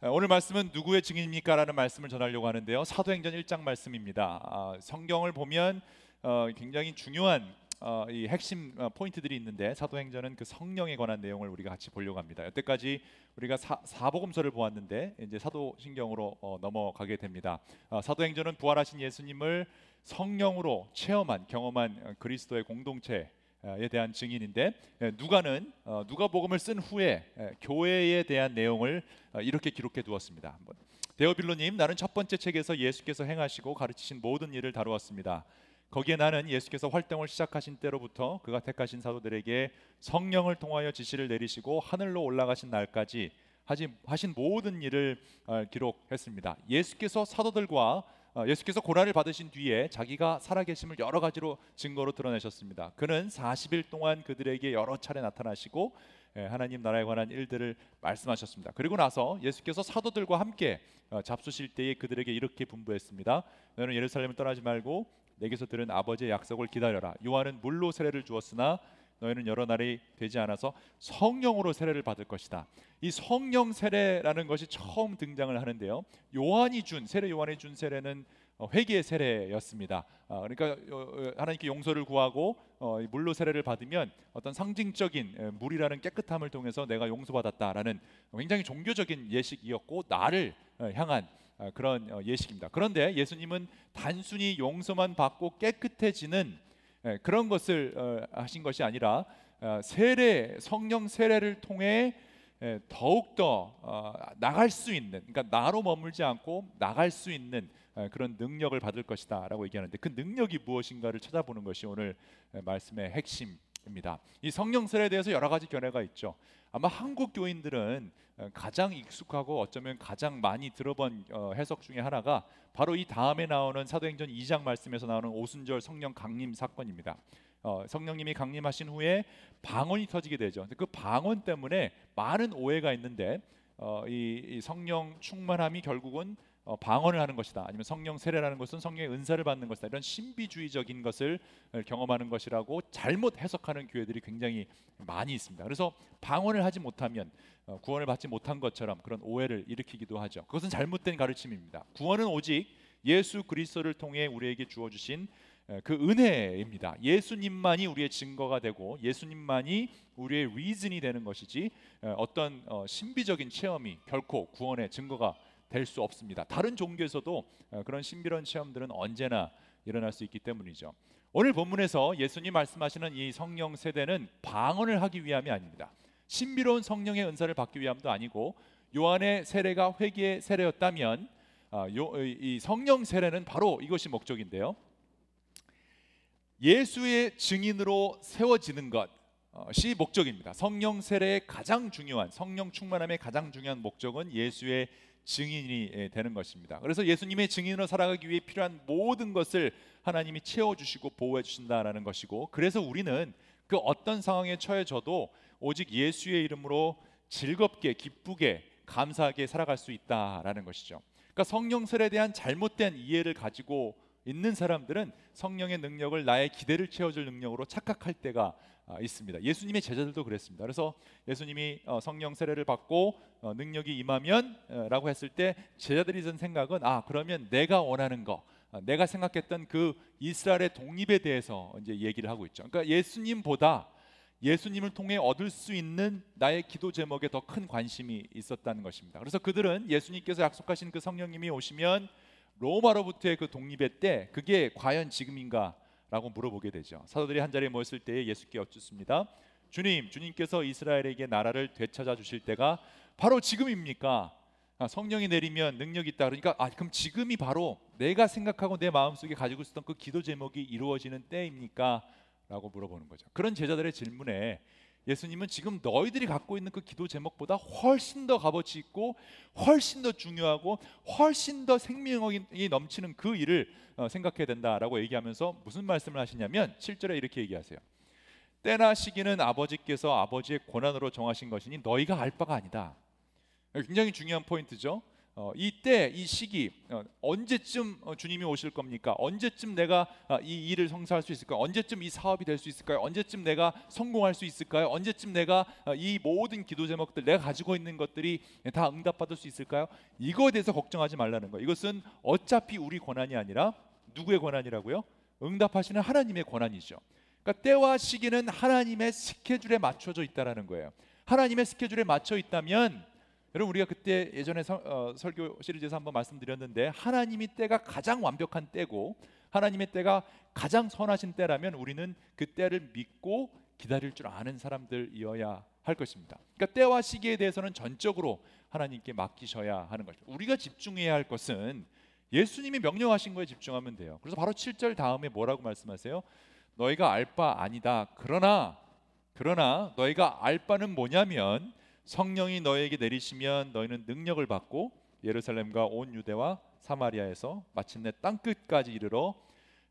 어, 오늘 말씀은 누구의 증인입니까라는 말씀을 전하려고 하는데요. 사도행전 1장 말씀입니다. 아, 성경을 보면 어, 굉장히 중요한 어, 이 핵심 어, 포인트들이 있는데 사도행전은 그 성령에 관한 내용을 우리가 같이 보려고 합니다. 여태까지 우리가 사, 사복음서를 보았는데 이제 사도신경으로 어, 넘어가게 됩니다. 어, 사도행전은 부활하신 예수님을 성령으로 체험한 경험한 어, 그리스도의 공동체 에 대한 증인인데 에, 누가는 어, 누가복음을 쓴 후에 에, 교회에 대한 내용을 어, 이렇게 기록해 두었습니다. 한번. 데오빌로님, 나는 첫 번째 책에서 예수께서 행하시고 가르치신 모든 일을 다루었습니다. 거기에 나는 예수께서 활동을 시작하신 때로부터 그가 택하신 사도들에게 성령을 통하여 지시를 내리시고 하늘로 올라가신 날까지 하신 모든 일을 어, 기록했습니다. 예수께서 사도들과 어, 예수께서 고난을 받으신 뒤에 자기가 살아계심을 여러 가지로 증거로 드러내셨습니다. 그는 40일 동안 그들에게 여러 차례 나타나시고 예, 하나님 나라에 관한 일들을 말씀하셨습니다. 그리고 나서 예수께서 사도들과 함께 어, 잡수실 때에 그들에게 이렇게 분부했습니다. 너는 예루살렘을 떠나지 말고 내게서 들은 아버지의 약속을 기다려라. 요한은 물로 세례를 주었으나 너희는 여러 날이 되지 않아서 성령으로 세례를 받을 것이다. 이 성령 세례라는 것이 처음 등장을 하는데요. 요한이 준 세례 요한이 준 세례는 어, 회개의 세례였습니다. 아, 그러니까 어, 어, 하나님께 용서를 구하고 물로 세례를 받으면 어떤 상징적인 에, 물이라는 깨끗함을 통해서 내가 용서받았다라는 굉장히 종교적인 예식이었고 나를 어, 향한 어, 그런 어, 예식입니다. 그런데 예수님은 단순히 용서만 받고 깨끗해지는 예, 그런 것을 어, 하신 것이 아니라 어, 세례 성령 세례를 통해 예, 더욱 더 어, 나갈 수 있는 그러니까 나로 머물지 않고 나갈 수 있는 예, 그런 능력을 받을 것이다라고 얘기하는데 그 능력이 무엇인가를 찾아보는 것이 오늘 예, 말씀의 핵심 입니다. 이 성령 세례에 대해서 여러 가지 견해가 있죠. 아마 한국 교인들은 어, 가장 익숙하고 어쩌면 가장 많이 들어본 어, 해석 중에 하나가 바로 이 다음에 나오는 사도행전 2장 말씀에서 나오는 오순절 성령 강림 사건입니다. 어, 성령님이 강림하신 후에 방언이 터지게 되죠. 그 방언 때문에 많은 오해가 있는데 어, 이, 이 성령 충만함이 결국은 어, 방언을 하는 것이다. 아니면 성령 세례라는 것은 성령의 은사를 받는 것이다. 이런 신비주의적인 것을 어, 경험하는 것이라고 잘못 해석하는 교회들이 굉장히 많이 있습니다. 그래서 방언을 하지 못하면 어, 구원을 받지 못한 것처럼 그런 오해를 일으키기도 하죠. 그것은 잘못된 가르침입니다. 구원은 오직 예수 그리스도를 통해 우리에게 주어 주신 에, 그 은혜입니다. 예수님만이 우리의 증거가 되고 예수님만이 우리의 리즌이 되는 것이지 에, 어떤 어, 신비적인 체험이 결코 구원의 증거가 될 수 없습니다. 다른 종교에서도 어, 그런 신비로운 체험들은 언제나 일어날 수 있기 때문이죠. 오늘 본문에서 예수님 말씀하시는 이 성령 세대는 방언을 하기 위함이 아닙니다. 신비로운 성령의 은사를 받기 위함도 아니고 요한의 세례가 회개의 세례였다면 아, 요, 이 성령 세례는 바로 이것이 목적인데요. 예수의 증인으로 세워지는 것이 목적입니다. 성령 세례의 가장 중요한 성령 충만함의 가장 중요한 목적은 예수의 증인이 되는 것입니다. 그래서 예수님의 증인으로 살아가기 위해 필요한 모든 것을 하나님이 채워 주시고 보호해 주신다라는 것이고 그래서 우리는 그 어떤 상황에 처해져도 오직 예수의 이름으로 즐겁게 기쁘게 감사하게 살아갈 수 있다라는 것이죠. 그러니까 성령 세례에 대한 잘못된 이해를 가지고 있는 사람들은 성령의 능력을 나의 기대를 채워줄 능력으로 착각할 때가 아, 있습니다. 예수님의 제자들도 그랬습니다. 그래서 예수님이 어, 성령 세례를 받고 어, 능력이 임하면라고 했을 때 제자들이 든 생각은 아 그러면 내가 원하는 거, 아, 내가 생각했던 그 이스라엘의 독립에 대해서 이제 얘기를 하고 있죠. 그러니까 예수님보다 예수님을 통해 얻을 수 있는 나의 기도 제목에 더 큰 관심이 있었다는 것입니다. 그래서 그들은 예수님께서 약속하신 그 성령님이 오시면 로마로부터의 그 독립의 때 그게 과연 지금인가 라고 물어보게 되죠. 사도들이 한 자리에 모였을 때에 예수께 여쭙습니다. 주님, 주님께서 이스라엘에게 나라를 되찾아 주실 때가 바로 지금입니까? 아, 성령이 내리면 능력이 있다. 그러니까 아 그럼 지금이 바로 내가 생각하고 내 마음속에 가지고 있었던 그 기도 제목이 이루어지는 때입니까? 라고 물어보는 거죠. 그런 제자들의 질문에 예수님은 지금 너희들이 갖고 있는 그 기도 제목보다 훨씬 더 값어치 있고 훨씬 더 중요하고 훨씬 더 생명력이 넘치는 그 일을 어, 생각해야 된다라고 얘기하면서 무슨 말씀을 하시냐면 7절에 이렇게 얘기하세요. 때나 시기는 아버지께서 아버지의 권한으로 정하신 것이니 너희가 알 바가 아니다. 굉장히 중요한 포인트죠. 어, 이때 이 시기 어, 언제쯤 어, 주님이 오실 겁니까? 언제쯤 내가 아, 이 일을 성사할 수 있을까요? 언제쯤 이 사업이 될 수 있을까요? 언제쯤 내가 성공할 수 있을까요? 언제쯤 내가 아, 이 모든 기도 제목들 내가 가지고 있는 것들이 다 응답받을 수 있을까요? 이거에 대해서 걱정하지 말라는 거. 이것은 어차피 우리 권한이 아니라 누구의 권한이라고요? 응답하시는 하나님의 권한이죠. 그러니까 때와 시기는 하나님의 스케줄에 맞춰져 있다라는 거예요. 하나님의 스케줄에 맞춰 있다면 여러분 우리가 그때 예전에 서, 어, 설교 시리즈에서 한번 말씀드렸는데 하나님이 때가 가장 완벽한 때고 하나님의 때가 가장 선하신 때라면 우리는 그 때를 믿고 기다릴 줄 아는 사람들이어야 할 것입니다. 그러니까 때와 시기에 대해서는 전적으로 하나님께 맡기셔야 하는 것입니다. 우리가 집중해야 할 것은 예수님이 명령하신 거에 집중하면 돼요. 그래서 바로 7절 다음에 뭐라고 말씀하세요? 너희가 알 바 아니다. 그러나 그러나 너희가 알 바는 뭐냐면 성령이 너에게 내리시면 너희는 능력을 받고 예루살렘과 온 유대와 사마리아에서 마침내 땅 끝까지 이르러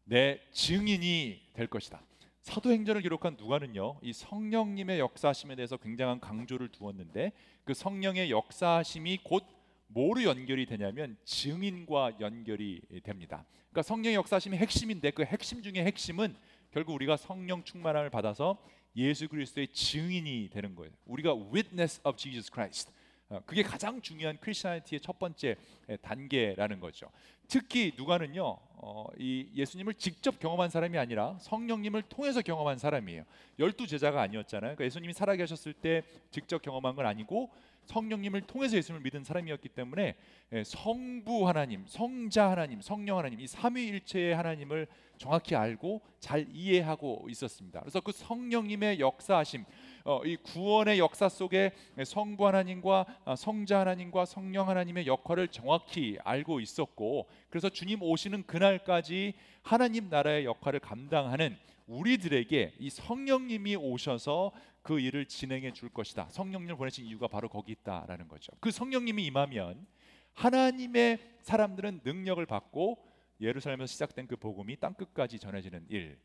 내 증인이 될 것이다. 사도행전을 기록한 누가는요, 이 성령님의 역사하심에 대해서 굉장한 강조를 두었는데 그 성령의 역사하심이 곧 뭐로 연결이 되냐면 증인과 연결이 됩니다. 그러니까 성령의 역사심이 핵심인데 그 핵심 중에 핵심은 결국 우리가 성령 충만함을 받아서 예수 그리스도의 증인이 되는 거예요. 우리가 witness of Jesus Christ. 어, 그게 가장 중요한 크리스천티의 첫 번째 단계라는 거죠. 특히 누가는요, 어, 이 예수님을 직접 경험한 사람이 아니라 성령님을 통해서 경험한 사람이에요. 열두 제자가 아니었잖아요. 그러니까 예수님이 살아계셨을 때 직접 경험한 건 아니고 성령님을 통해서 예수님을 믿은 사람이었기 때문에 예, 성부 하나님, 성자 하나님, 성령 하나님 이 삼위일체의 하나님을 정확히 알고 잘 이해하고 있었습니다. 그래서 그 성령님의 역사하심, 어, 이 구원의 역사 속에 성부 하나님과 어, 성자 하나님과 성령 하나님의 역할을 정확히 알고 있었고, 그래서 주님 오시는 그날까지 하나님 나라의 역할을 감당하는 우리들에게 이 성령님이 오셔서 그 일을 진행해 줄 것이다. 성령님을 보내신 이유가 바로 거기 있다라는 거죠. 그 성령님이 임하면 하나님의 사람들은 능력을 받고 예루살렘에서 시작된 그 복음이 땅 끝까지 전해지는 일.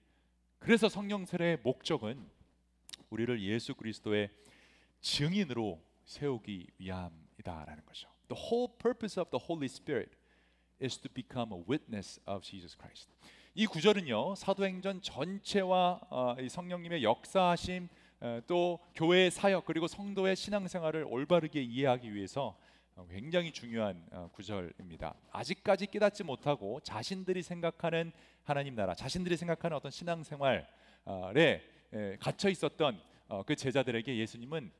그래서 성령 세례의 목적은 우리를 예수 그리스도의 증인으로 세우기 위함이다라는 거죠. The whole purpose of the Holy Spirit is to become a witness of Jesus Christ. 이 구절은요 사도행전 전체와 어, 성령님의 역사하심 또 교회의 사역 그리고 성도의 신앙생활을 올바르게 이해하기 위해서 어, 굉장히 중요한 어, 구절입니다. 아직까지 깨닫지 못하고 자신들이 생각하는 하나님 나라, 자신들이 생각하는 어떤 신앙생활에 갇혀 있었던 어, 그 제자들에게 예수님은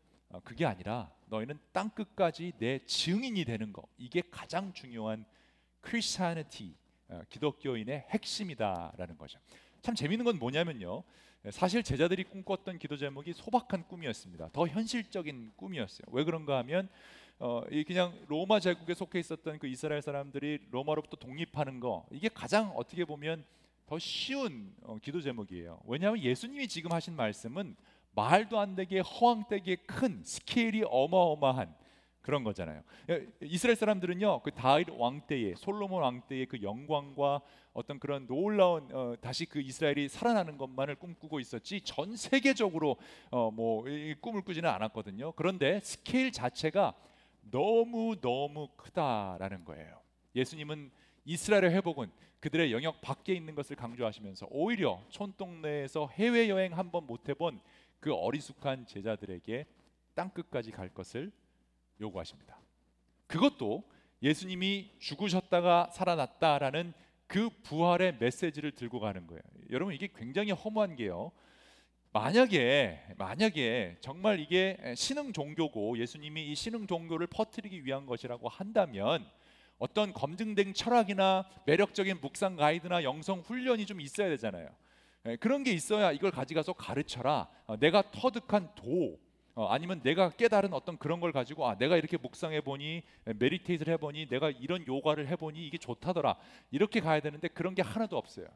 그게 아니라 너희는 땅 끝까지 내 증인이 되는 거 이게 가장 중요한 크리스천티 기독교인의 핵심이다라는 거죠. 참 재밌는 건 뭐냐면요. 사실 제자들이 꿈꿨던 기도 제목이 소박한 꿈이었습니다. 더 현실적인 꿈이었어요. 왜 그런가 하면 어, 이 그냥 로마 제국에 속해 있었던 그 이스라엘 사람들이 로마로부터 독립하는 거 이게 가장 어떻게 보면 더 쉬운 어, 기도 제목이에요. 왜냐하면 예수님이 지금 하신 말씀은 말도 안 되게 허황되게 큰 스케일이 어마어마한 그런 거잖아요. 이스라엘 사람들은요, 그 다윗 왕 때에 솔로몬 왕 때의 그 영광과 어떤 그런 놀라운 어, 다시 그 이스라엘이 살아나는 것만을 꿈꾸고 있었지 전 세계적으로 어, 뭐 꿈을 꾸지는 않았거든요. 그런데 스케일 자체가 너무 너무 크다라는 거예요. 예수님은 이스라엘의 회복은 그들의 영역 밖에 있는 것을 강조하시면서 오히려 촌동네에서 해외 여행 한 번 못 해본 그 어리숙한 제자들에게 땅 끝까지 갈 것을 요구하십니다. 그것도 예수님이 죽으셨다가 살아났다라는 그 부활의 메시지를 들고 가는 거예요. 여러분 이게 굉장히 허무한 게요. 만약에 만약에 정말 이게 신흥 종교고 예수님이 이 신흥 종교를 퍼뜨리기 위한 것이라고 한다면 어떤 검증된 철학이나 매력적인 묵상 가이드나 영성 훈련이 좀 있어야 되잖아요. 예, 그런 게 있어야 이걸 가져가서 가르쳐라. 어, 내가 터득한 도 어, 아니면 내가 깨달은 어떤 그런 걸 가지고 아 내가 이렇게 묵상해 보니 메디테이트를 해 보니 내가 이런 요가를 해 보니 이게 좋다더라 이렇게 가야 되는데 그런 게 하나도 없어요.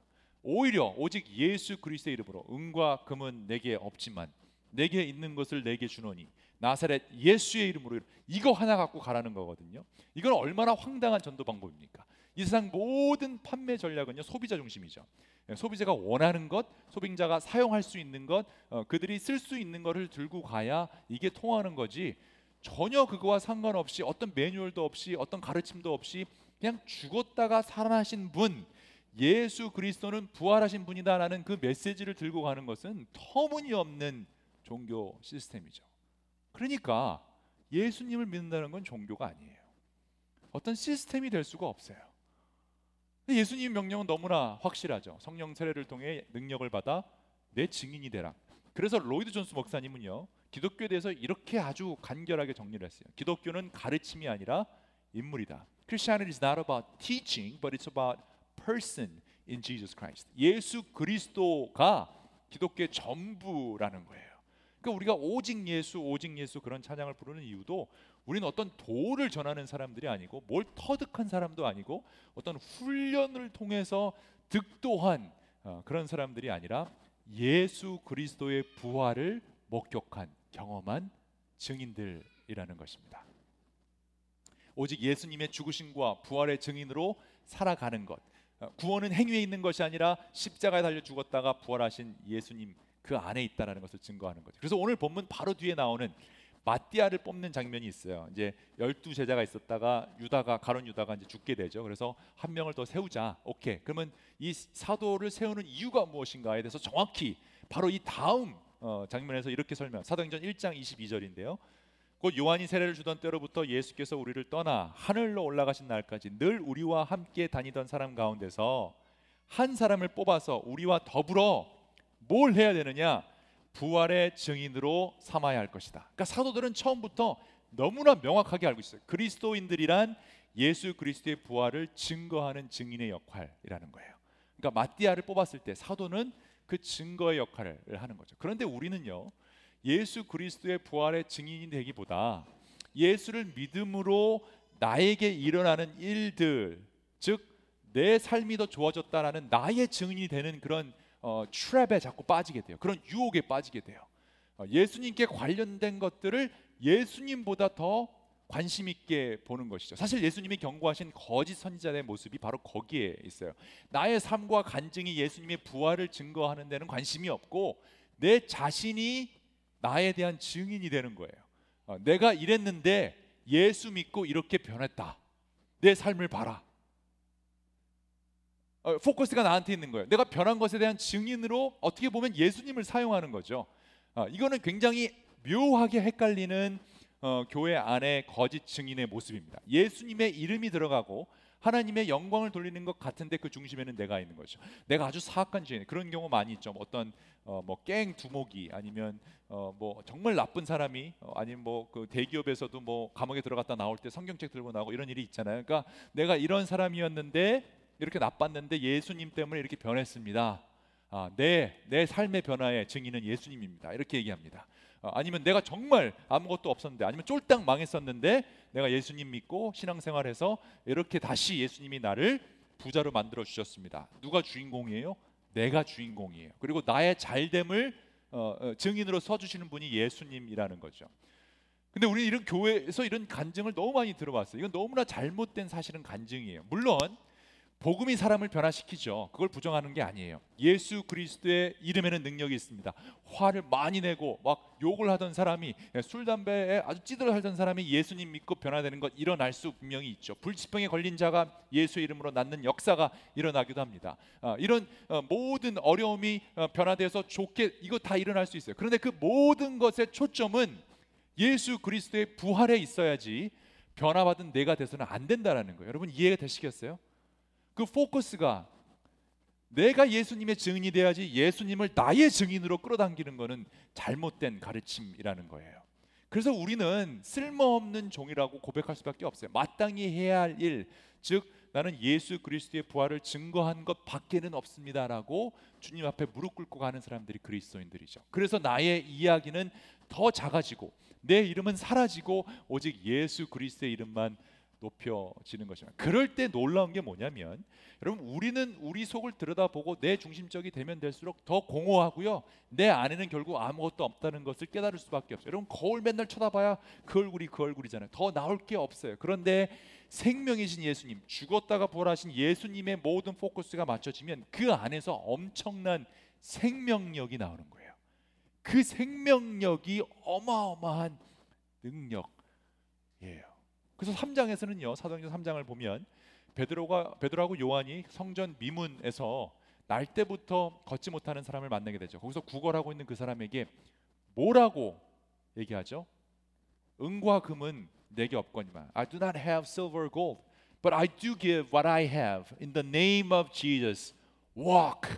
오히려 오직 예수 그리스도의 이름으로 은과 금은 내게 없지만 내게 있는 것을 내게 주노니 나사렛 예수의 이름으로 이거 하나 갖고 가라는 거거든요. 이건 얼마나 황당한 전도 방법입니까? 이 세상 모든 판매 전략은요 소비자 중심이죠. 예, 소비자가 원하는 것, 소비자가 사용할 수 있는 것, 어, 그들이 쓸 수 있는 것을 들고 가야 이게 통하는 거지. 전혀 그거와 상관없이 어떤 매뉴얼도 없이 어떤 가르침도 없이 그냥 죽었다가 살아나신 분 예수 그리스도는 부활하신 분이다라는 그 메시지를 들고 가는 것은 터무니없는 종교 시스템이죠. 그러니까 예수님을 믿는다는 건 종교가 아니에요. 어떤 시스템이 될 수가 없어요. 예수님 명령은 너무나 확실하죠. 성령 세례를 통해 능력을 받아 내 증인이 되라. 그래서 로이드 존스 목사님은요. 기독교에 대해서 이렇게 아주 간결하게 정리를 했어요. 기독교는 가르침이 아니라 인물이다. Christianity is not about teaching, but it's about person in Jesus Christ. 예수 그리스도가 기독교의 전부라는 거예요. 그러니까 우리가 오직 예수, 오직 예수 그런 찬양을 부르는 이유도 우리는 어떤 도를 전하는 사람들이 아니고 뭘 터득한 사람도 아니고 어떤 훈련을 통해서 득도한 어, 그런 사람들이 아니라 예수 그리스도의 부활을 목격한 경험한 증인들이라는 것입니다. 오직 예수님의 죽으심과 부활의 증인으로 살아가는 것. 어, 구원은 행위에 있는 것이 아니라 십자가에 달려 죽었다가 부활하신 예수님 그 안에 있다라는 것을 증거하는 거죠. 그래서 오늘 본문 바로 뒤에 나오는 마띠아를 뽑는 장면이 있어요. 이제 열두 제자가 있었다가 유다가 가론 유다가 이제 죽게 되죠. 그래서 한 명을 더 세우자. 오케이. 그러면 이 사도를 세우는 이유가 무엇인가에 대해서 정확히 바로 이 다음 어, 장면에서 이렇게 설명. 사도행전 1장 22절인데요. 곧 요한이 세례를 주던 때로부터 예수께서 우리를 떠나 하늘로 올라가신 날까지 늘 우리와 함께 다니던 사람 가운데서 한 사람을 뽑아서 우리와 더불어 뭘 해야 되느냐? 부활의 증인으로 삼아야 할 것이다. 그러니까 사도들은 처음부터 너무나 명확하게 알고 있어요. 그리스도인들이란 예수 그리스도의 부활을 증거하는 증인의 역할이라는 거예요. 그러니까 마띠아를 뽑았을 때 사도는 그 증거의 역할을 하는 거죠. 그런데 우리는요. 예수 그리스도의 부활의 증인이 되기보다 예수를 믿음으로 나에게 일어나는 일들, 즉 내 삶이 더 좋아졌다라는 나의 증인이 되는 그런 어, 트랩에 자꾸 빠지게 돼요. 그런 유혹에 빠지게 돼요. 어, 예수님께 관련된 것들을 예수님보다 더 관심 있게 보는 것이죠. 사실 예수님이 경고하신 거짓 선지자의 모습이 바로 거기에 있어요. 나의 삶과 간증이 예수님의 부활을 증거하는 데는 관심이 없고 내 자신이 나에 대한 증인이 되는 거예요. 어, 내가 이랬는데 예수 믿고 이렇게 변했다. 내 삶을 봐라. 어, 포커스가 나한테 있는 거예요. 내가 변한 것에 대한 증인으로 어떻게 보면 예수님을 사용하는 거죠. 어, 이거는 굉장히 묘하게 헷갈리는 어, 교회 안에 거짓 증인의 모습입니다. 예수님의 이름이 들어가고 하나님의 영광을 돌리는 것 같은데 그 중심에는 내가 있는 거죠. 내가 아주 사악한 죄인 그런 경우 많이 있죠. 어떤 어, 뭐갱 두목이 아니면 어, 뭐 정말 나쁜 사람이 어, 아니면 뭐 그 대기업에서도 뭐 감옥에 들어갔다 나올 때 성경책 들고 나오고 이런 일이 있잖아요. 그러니까 내가 이런 사람이었는데 이렇게 나빴는데 예수님 때문에 이렇게 변했습니다. 아, 내, 내 삶의 변화의 증인은 예수님입니다. 이렇게 얘기합니다. 어, 아니면 내가 정말 아무것도 없었는데 아니면 쫄딱 망했었는데 내가 예수님 믿고 신앙생활해서 이렇게 다시 예수님이 나를 부자로 만들어 주셨습니다. 누가 주인공이에요? 내가 주인공이에요. 그리고 나의 잘됨을 어, 어, 증인으로 서주시는 분이 예수님이라는 거죠. 근데 우리 이런 교회에서 이런 간증을 너무 많이 들어봤어요. 이건 너무나 잘못된 사실은 간증이에요. 물론 복음이 사람을 변화시키죠. 그걸 부정하는 게 아니에요. 예수 그리스도의 이름에는 능력이 있습니다. 화를 많이 내고 막 욕을 하던 사람이 예, 술 담배에 아주 찌들어하던 사람이 예수님 믿고 변화되는 것 일어날 수 분명히 있죠. 불치병에 걸린 자가 예수 이름으로 낫는 역사가 일어나기도 합니다. 아, 이런 어, 모든 어려움이 어, 변화돼서 좋게 이거 다 일어날 수 있어요. 그런데 그 모든 것의 초점은 예수 그리스도의 부활에 있어야지 변화받은 내가 돼서는 안 된다라는 거예요. 여러분 이해가 되시겠어요? 그 포커스가 내가 예수님의 증인이 돼야지 예수님을 나의 증인으로 끌어당기는 것은 잘못된 가르침이라는 거예요. 그래서 우리는 쓸모없는 종이라고 고백할 수밖에 없어요. 마땅히 해야 할 일, 즉 나는 예수 그리스도의 부활을 증거한 것 밖에는 없습니다라고 주님 앞에 무릎 꿇고 가는 사람들이 그리스도인들이죠. 그래서 나의 이야기는 더 작아지고 내 이름은 사라지고 오직 예수 그리스도의 이름만 높여지는 것입니다. 그럴 때 놀라운 게 뭐냐면 여러분 우리는 우리 속을 들여다보고 내 중심적이 되면 될수록 더 공허하고요. 내 안에는 결국 아무것도 없다는 것을 깨달을 수밖에 없어요. 여러분 거울 맨날 쳐다봐야 그 얼굴이 그 얼굴이잖아요. 더 나올 게 없어요. 그런데 생명이신 예수님, 죽었다가 부활하신 예수님의 모든 포커스가 맞춰지면 그 안에서 엄청난 생명력이 나오는 거예요. 그 생명력이 어마어마한 능력, 그래서 3장에서는요. 사도행전 3장을 보면 베드로가 베드로하고 요한이 성전 미문에서 날 때부터 걷지 못하는 사람을 만나게 되죠. 거기서 구걸하고 있는 그 사람에게 뭐라고 얘기하죠? 은과 금은 내게 없거니와 I do not have silver or gold, but I do give what I have in the name of Jesus. Walk.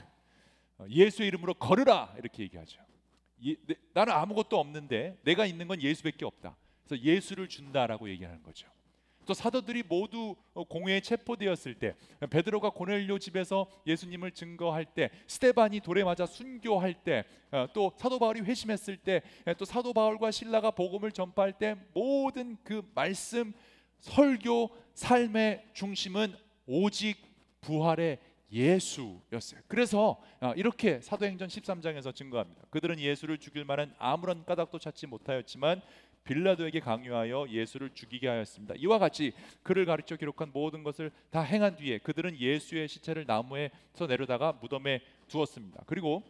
어, 예수의 이름으로 걸으라 이렇게 얘기하죠. 예, 내, 나는 아무것도 없는데 내가 있는 건 예수밖에 없다. 그래서 예수를 준다라고 얘기하는 거죠. 또 사도들이 모두 어, 공회에 체포되었을 때 베드로가 고넬료 집에서 예수님을 증거할 때 스테반이 돌에 맞아 순교할 때또 어, 사도 바울이 회심했을 때 또 사도 바울과 신라가 복음을 전파할 때 모든 그 말씀 설교 삶의 중심은 오직 부활의 예수였어요. 그래서 어, 이렇게 사도행전 13장에서 증거합니다. 그들은 예수를 죽일 만한 아무런 까닭도 찾지 못하였지만 빌라도에게 강요하여 예수를 죽이게 하였습니다. 이와 같이 그를 가르쳐 기록한 모든 것을 다 행한 뒤에 그들은 예수의 시체를 나무에서 내려다가 무덤에 두었습니다. 그리고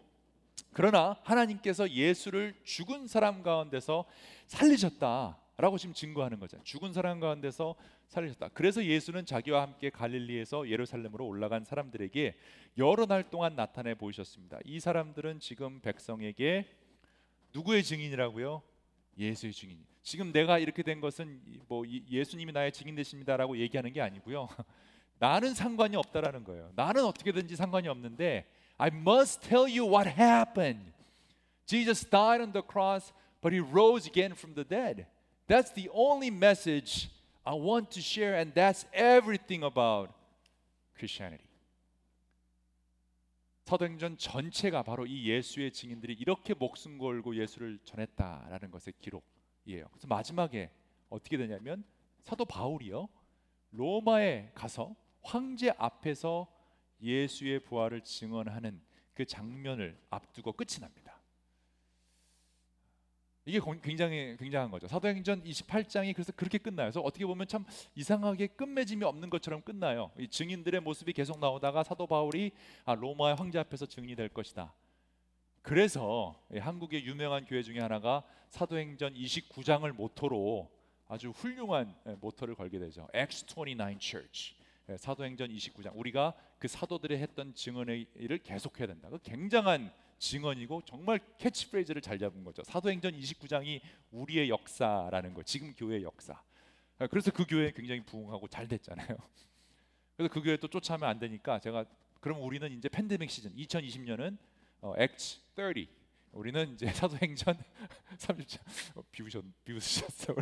그러나 하나님께서 예수를 죽은 사람 가운데서 살리셨다 라고 지금 증거하는 거죠. 죽은 사람 가운데서 살리셨다. 그래서 예수는 자기와 함께 갈릴리에서 예루살렘으로 올라간 사람들에게 여러 날 동안 나타내 보이셨습니다. 이 사람들은 지금 백성에게 누구의 증인이라고요? 예수의 증인. 지금 내가 이렇게 된 것은 뭐 예수님이 나의 증인 되십니다라고 얘기하는 게 아니고요. 나는 상관이 없다라는 거예요. 나는 어떻게든지 상관이 없는데 I must tell you what happened. Jesus died on the cross, but he rose again from the dead. That's the only message I want to share and that's everything about Christianity. 사도행전 전체가 바로 이 예수의 증인들이 이렇게 목숨 걸고 예수를 전했다라는 것의 기록 이에요. 그래서 마지막에 어떻게 되냐면 사도 바울이요 로마에 가서 황제 앞에서 예수의 부활을 증언하는 그 장면을 앞두고 끝이 납니다. 이게 굉장히 굉장한 거죠. 사도행전 28장이 그래서 그렇게 끝나요. 그래서 어떻게 보면 참 이상하게 끝맺음이 없는 것처럼 끝나요. 이 증인들의 모습이 계속 나오다가 사도 바울이 아, 로마의 황제 앞에서 증인이 될 것이다. 그래서 한국의 유명한 교회 중에 하나가 사도행전 29장을 모토로 아주 훌륭한 예, 모토를 걸게 되죠. Acts 29 Church. 예, 사도행전 29장. 우리가 그 사도들의 했던 증언의 일을 계속해야 된다. 그 굉장한 증언이고 정말 캐치프레이즈를 잘 잡은 거죠. 사도행전 29장이 우리의 역사라는 거. 지금 교회의 역사. 그래서 그 교회 굉장히 부흥하고 잘 됐잖아요. 그래서 그 교회 또 쫓아하면 안 되니까 제가 그럼 우리는 이제 팬데믹 시즌 2020년은 어, Acts 30 우리는 이제 사도행전 30장 어, 비우셨 비우셨어요.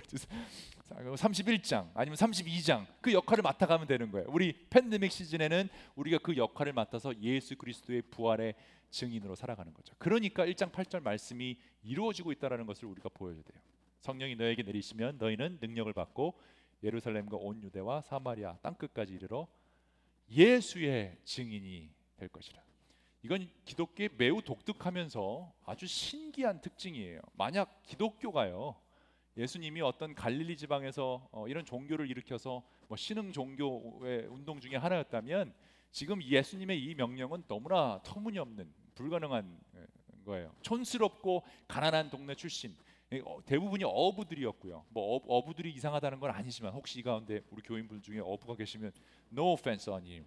31장 아니면 32장 그 역할을 맡아가면 되는 거예요. 우리 팬데믹 시즌에는 우리가 그 역할을 맡아서 예수 그리스도의 부활의 증인으로 살아가는 거죠. 그러니까 1장 8절 말씀이 이루어지고 있다라는 것을 우리가 보여야 돼요. 성령이 너에게 내리시면 너희는 능력을 받고 예루살렘과 온 유대와 사마리아 땅 끝까지 이르러 예수의 증인이 될 것이라. 이건 기독교의 매우 독특하면서 아주 신기한 특징이에요. 만약 기독교가요. 예수님이 어떤 갈릴리 지방에서 어, 이런 종교를 일으켜서 뭐 신흥 종교의 운동 중에 하나였다면 지금 예수님의 이 명령은 너무나 터무니없는 불가능한 거예요. 촌스럽고 가난한 동네 출신 어, 대부분이 어부들이었고요. 뭐 어 부들이 이상하다는 건 아니지만 혹시 이 가운데 우리 교인분 중에 어부가 계시면 no offense you.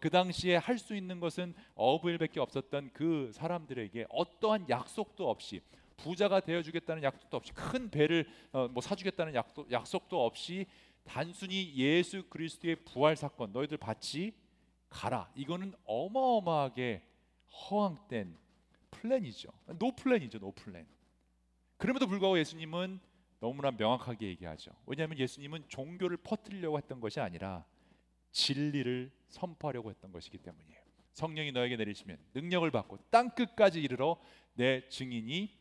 그 당시에 할 수 있는 것은 어부일밖에 없었던 그 사람들에게 어떠한 약속도 없이 부자가 되어주겠다는 약속도 없이 큰 배를 어, 뭐 사주겠다는 약도, 약속도 없이 단순히 예수 그리스도의 부활 사건 너희들 받지 가라. 이거는 어마어마하게 허황된 플랜이죠. no plan이죠, no plan. 그럼에도 불구하고 예수님은 너무나 명확하게 얘기하죠. 왜냐하면 예수님은 종교를 퍼뜨리려고 했던 것이 아니라 진리를 선포하려고 했던 것이기 때문이에요. 성령이 너에게 내리시면 능력을 받고 땅 끝까지 이르러 내 증인이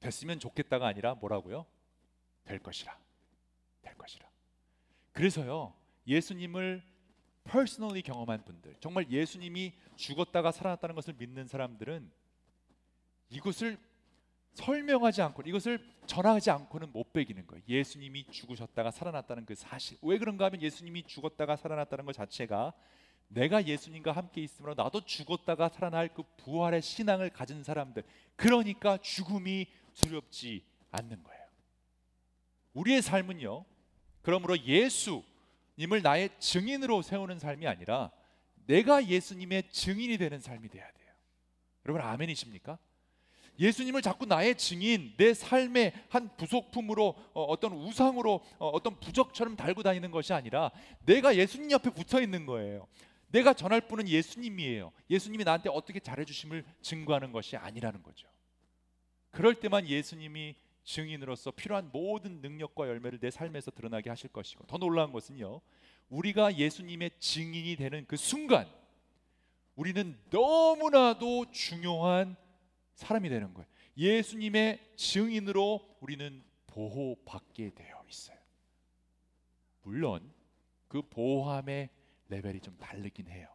됐으면 좋겠다가 아니라 뭐라고요? 될 것이라. 될 것이라. 그래서요. 예수님을 퍼스널리 경험한 분들, 정말 예수님이 죽었다가 살아났다는 것을 믿는 사람들은 이것을 설명하지 않고 이것을 전하지 않고는 못 배기는 거예요. 예수님이 죽으셨다가 살아났다는 그 사실. 왜 그런가 하면 예수님이 죽었다가 살아났다는 것 자체가 내가 예수님과 함께 있으므로 나도 죽었다가 살아날 그 부활의 신앙을 가진 사람들. 그러니까 죽음이 두렵지 않는 거예요. 우리의 삶은요. 그러므로 예수님을 나의 증인으로 세우는 삶이 아니라 내가 예수님의 증인이 되는 삶이 돼야 돼요. 여러분 아멘이십니까? 예수님을 자꾸 나의 증인, 내 삶의 한 부속품으로 어, 떤 우상으로 어, 떤 부적처럼 달고 다니는 것이 아니라 내가 예수님 옆에 붙어 있는 거예요. 내가 전할 분은 예수님이에요. 예수님이 나한테 어떻게 잘해 주심을 증거하는 것이 아니라는 거죠. 그럴 때만 예수님이 증인으로서 필요한 모든 능력과 열매를 내 삶에서 드러나게 하실 것이고 더 놀라운 것은요. 우리가 예수님의 증인이 되는 그 순간 우리는 너무나도 중요한 사람이 되는 거예요. 예수님의 증인으로 우리는 보호받게 되어 있어요. 물론 그 보호함의 레벨이 좀 다르긴 해요.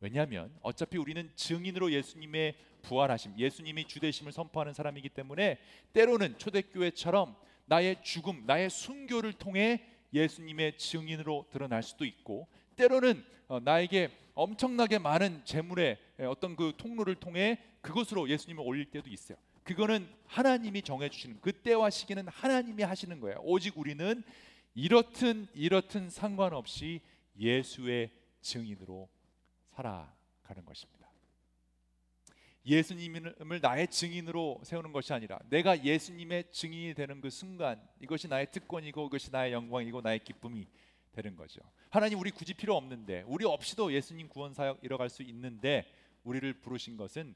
왜냐하면 어차피 우리는 증인으로 예수님의 부활하심, 예수님이 주되심을 선포하는 사람이기 때문에 때로는 초대교회처럼 나의 죽음, 나의 순교를 통해 예수님의 증인으로 드러날 수도 있고 때로는 어, 나에게 엄청나게 많은 재물의 어떤 그 통로를 통해 그것으로 예수님을 올릴 때도 있어요. 그거는 하나님이 정해 주시는 그 때와 시기는 하나님이 하시는 거예요. 오직 우리는 이렇든 이렇든 상관없이 예수의 증인으로 살아가는 것입니다. 예수님을 나의 증인으로 세우는 것이 아니라 내가 예수님의 증인이 되는 그 순간 이것이 나의 특권이고 이것이 나의 영광이고 나의 기쁨이 되는 거죠. 하나님 우리 굳이 필요 없는데 우리 없이도 예수님 구원 사역 이뤄갈 수 있는데 우리를 부르신 것은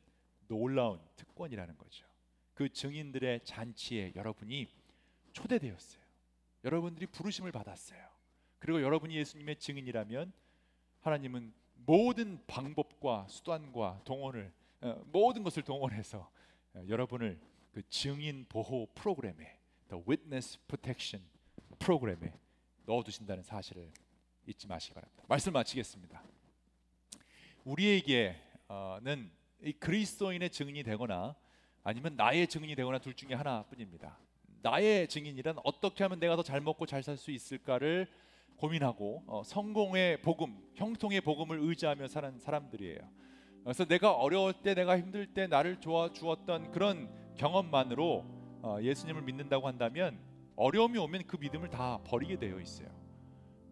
놀라운 특권이라는 거죠. 그 증인들의 잔치에 여러분이 초대되었어요. 여러분들이 부르심을 받았어요. 그리고 여러분이 예수님의 증인이라면 하나님은 모든 방법과 수단과 동원을 어, 모든 것을 동원해서 어, 여러분을 그 증인 보호 프로그램에 The Witness Protection 프로그램에 넣어두신다는 사실을 잊지 마시기 바랍니다. 말씀 마치겠습니다. 우리에게는 이 그리스도인의 증인이 되거나 아니면 나의 증인이 되거나 둘 중에 하나뿐입니다. 나의 증인이란 어떻게 하면 내가 더 잘 먹고 잘 살 수 있을까를 고민하고 어, 성공의 복음, 형통의 복음을 의지하며 사는 사람들이에요. 그래서 내가 어려울 때, 내가 힘들 때 나를 도와 주었던 그런 경험만으로 어, 예수님을 믿는다고 한다면 어려움이 오면 그 믿음을 다 버리게 되어 있어요.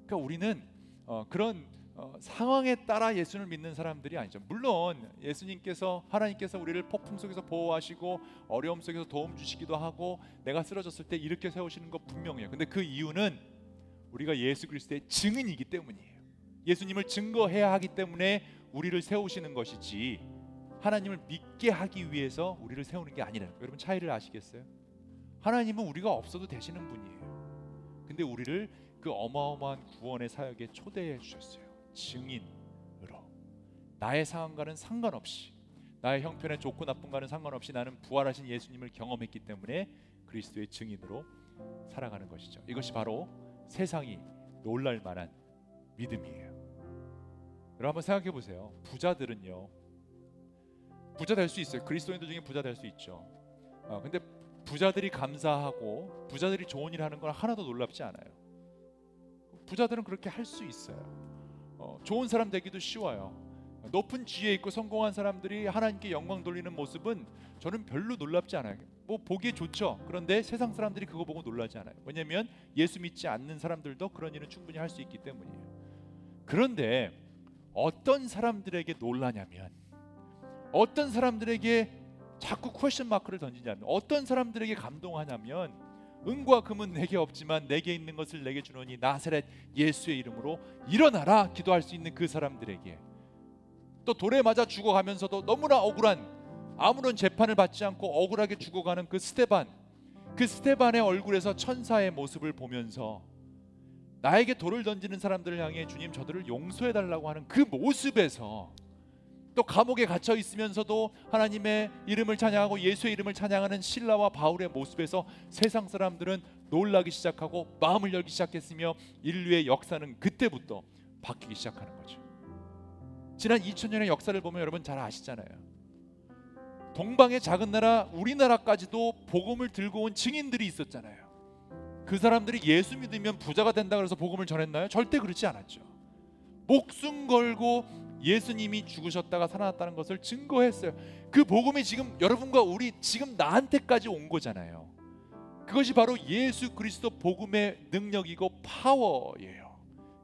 그러니까 우리는 어, 그런 어, 상황에 따라 예수를 믿는 사람들이 아니죠. 물론 예수님께서 하나님께서 우리를 폭풍 속에서 보호하시고 어려움 속에서 도움 주시기도 하고 내가 쓰러졌을 때 이렇게 세우시는 것 분명해요. 근데 그 이유는 우리가 예수 그리스도의 증인이기 때문이에요. 예수님을 증거해야 하기 때문에 우리를 세우시는 것이지 하나님을 믿게 하기 위해서 우리를 세우는 게 아니라는 거예요. 여러분 차이를 아시겠어요? 하나님은 우리가 없어도 되시는 분이에요. 근데 우리를 그 어마어마한 구원의 사역에 초대해 주셨어요. 증인으로 나의 상황과는 상관없이 나의 형편의 좋고 나쁜과는 상관없이 나는 부활하신 예수님을 경험했기 때문에 그리스도의 증인으로 살아가는 것이죠. 이것이 바로 세상이 놀랄 만한 믿음이에요. 여러분 한번 생각해 보세요. 부자들은요. 부자 될 수 있어요. 그리스도인들 중에 부자 될 수 있죠. 어, 근데 부자들이 감사하고 부자들이 좋은 일 하는 건 하나도 놀랍지 않아요. 부자들은 그렇게 할 수 있어요. 어, 좋은 사람 되기도 쉬워요. 높은 지위에 있고 성공한 사람들이 하나님께 영광 돌리는 모습은 저는 별로 놀랍지 않아요. 뭐 보기에 좋죠. 그런데 세상 사람들이 그거 보고 놀라지 않아요. 왜냐하면 예수 믿지 않는 사람들도 그런 일은 충분히 할 수 있기 때문이에요. 그런데 어떤 사람들에게 놀라냐면 어떤 사람들에게 자꾸 question mark를 던지냐면 어떤 사람들에게 감동하냐면 은과 금은 내게 없지만 내게 있는 것을 네게 주노니 나사렛 예수의 이름으로 일어나라 기도할 수 있는 그 사람들에게. 또 돌에 맞아 죽어가면서도 너무나 억울한 아무런 재판을 받지 않고 억울하게 죽어가는 그 스테반. 그 스테반의 얼굴에서 천사의 모습을 보면서 나에게 돌을 던지는 사람들을 향해 주님 저들을 용서해 달라고 하는 그 모습에서 또 감옥에 갇혀 있으면서도 하나님의 이름을 찬양하고 예수의 이름을 찬양하는 신라와 바울의 모습에서 세상 사람들은 놀라기 시작하고 마음을 열기 시작했으며 인류의 역사는 그때부터 바뀌기 시작하는 거죠. 지난 2000년의 역사를 보면 여러분 잘 아시잖아요. 동방의 작은 나라 우리나라까지도 복음을 들고 온 증인들이 있었잖아요. 그 사람들이 예수 믿으면 부자가 된다 그래서 복음을 전했나요? 절대 그렇지 않았죠. 목숨 걸고 예수님이 죽으셨다가 살아났다는 것을 증거했어요. 그 복음이 지금 여러분과 우리 지금 나한테까지 온 거잖아요. 그것이 바로 예수 그리스도 복음의 능력이고 파워예요.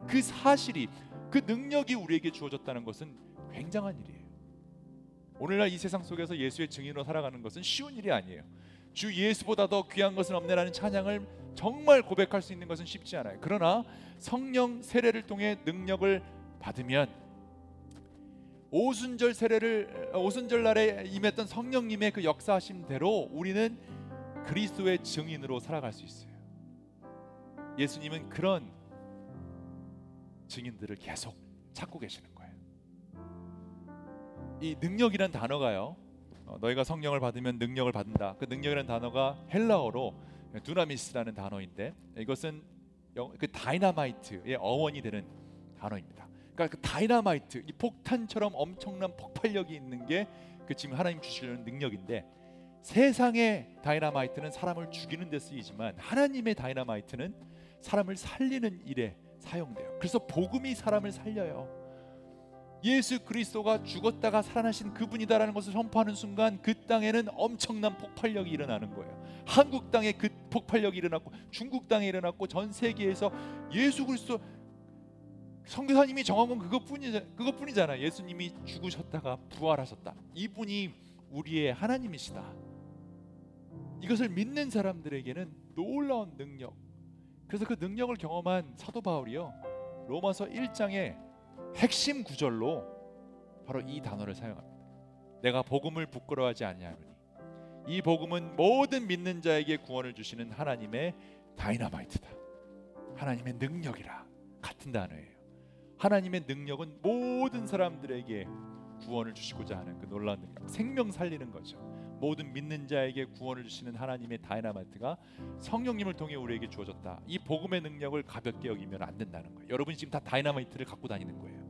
그 사실이 그 능력이 우리에게 주어졌다는 것은 굉장한 일이에요. 오늘날 이 세상 속에서 예수의 증인으로 살아가는 것은 쉬운 일이 아니에요. 주 예수보다 더 귀한 것은 없네라는 찬양을 정말 고백할 수 있는 것은 쉽지 않아요. 그러나 성령 세례를 통해 능력을 받으면 오순절 세례를 오순절 날에 임했던 성령님의 그 역사하심대로 우리는 그리스도의 증인으로 살아갈 수 있어요. 예수님은 그런 증인들을 계속 찾고 계시는 거예요. 이 능력이란 단어가요. 어, 너희가 성령을 받으면 능력을 받는다. 그 능력이라는 단어가 헬라어로 두나미스라는 단어인데 이것은 영- 그 다이나마이트의 어원이 되는 단어입니다. 그러니까 그 다이나마이트, 이 폭탄처럼 엄청난 폭발력이 있는 게 그 지금 하나님 주시려는 능력인데 세상의 다이나마이트는 사람을 죽이는 데 쓰이지만 하나님의 다이나마이트는 사람을 살리는 일에 사용돼요. 그래서 복음이 사람을 살려요. 예수 그리스도가 죽었다가 살아나신 그분이다라는 것을 선포하는 순간 그 땅에는 엄청난 폭발력이 일어나는 거예요. 한국 땅에 그 폭발력이 일어났고 중국 땅에 일어났고 전 세계에서 예수 그리스도 성교사님이 정한 건 그것뿐이 그것뿐이잖아. 예수님이 죽으셨다가 부활하셨다. 이분이 우리의 하나님이시다. 이것을 믿는 사람들에게는 놀라운 능력. 그래서 그 능력을 경험한 사도 바울이요. 로마서 1장의 핵심 구절로 바로 이 단어를 사용합니다. 내가 복음을 부끄러워하지 아니하노니 이 복음은 모든 믿는 자에게 구원을 주시는 하나님의 다이나마이트다. 하나님의 능력이라 같은 단어예요. 하나님의 능력은 모든 사람들에게 구원을 주시고자 하는 그 놀라운 능력, 생명 살리는 거죠. 모든 믿는 자에게 구원을 주시는 하나님의 다이나마이트가 성령님을 통해 우리에게 주어졌다. 이 복음의 능력을 가볍게 여기면 안 된다는 거예요. 여러분이 지금 다 다이나마이트를 갖고 다니는 거예요.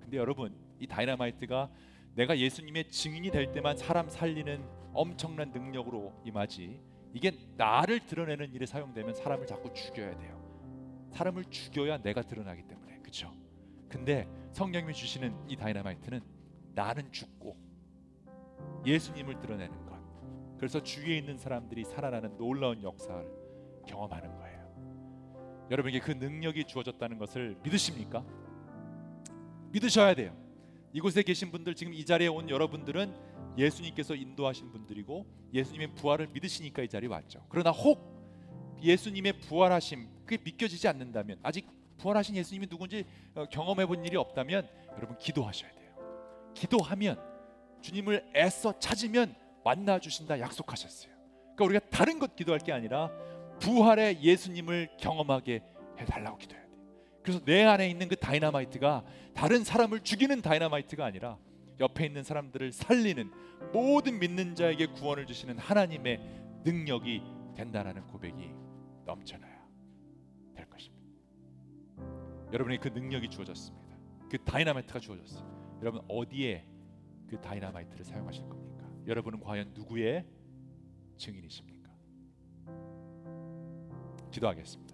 근데 여러분, 이 다이나마이트가 내가 예수님의 증인이 될 때만 사람 살리는 엄청난 능력으로 임하지. 이게 나를 드러내는 일에 사용되면 사람을 자꾸 죽여야 돼요. 사람을 죽여야 내가 드러나기 때문에. 그렇죠? 근데 성령님이 주시는 이 다이나마이트는 나는 죽고 예수님을 드러내는 것. 그래서 주위에 있는 사람들이 살아나는 놀라운 역사를 경험하는 거예요. 여러분에게 그 능력이 주어졌다는 것을 믿으십니까? 믿으셔야 돼요. 이곳에 계신 분들 지금 이 자리에 온 여러분들은 예수님께서 인도하신 분들이고 예수님의 부활을 믿으시니까 이 자리에 왔죠. 그러나 혹 예수님의 부활하심 그게 믿겨지지 않는다면 아직 부활하신 예수님이 누군지 어, 경험해 본 일이 없다면 여러분 기도하셔야 돼요. 기도하면 주님을 애써 찾으면 만나 주신다 약속하셨어요. 그러니까 우리가 다른 것 기도할 게 아니라 부활의 예수님을 경험하게 해 달라고 기도해야 돼요. 그래서 내 안에 있는 그 다이나마이트가 다른 사람을 죽이는 다이나마이트가 아니라 옆에 있는 사람들을 살리는 모든 믿는 자에게 구원을 주시는 하나님의 능력이 된다라는 고백이 것입니다. 여러분이 그 능력이 주어졌습니다. 그 다이나마이트가 주어졌어요. 여러분 어디에 그 다이나마이트를 사용하실 겁니까? 여러분은 과연 누구의 증인이십니까? 기도하겠습니다.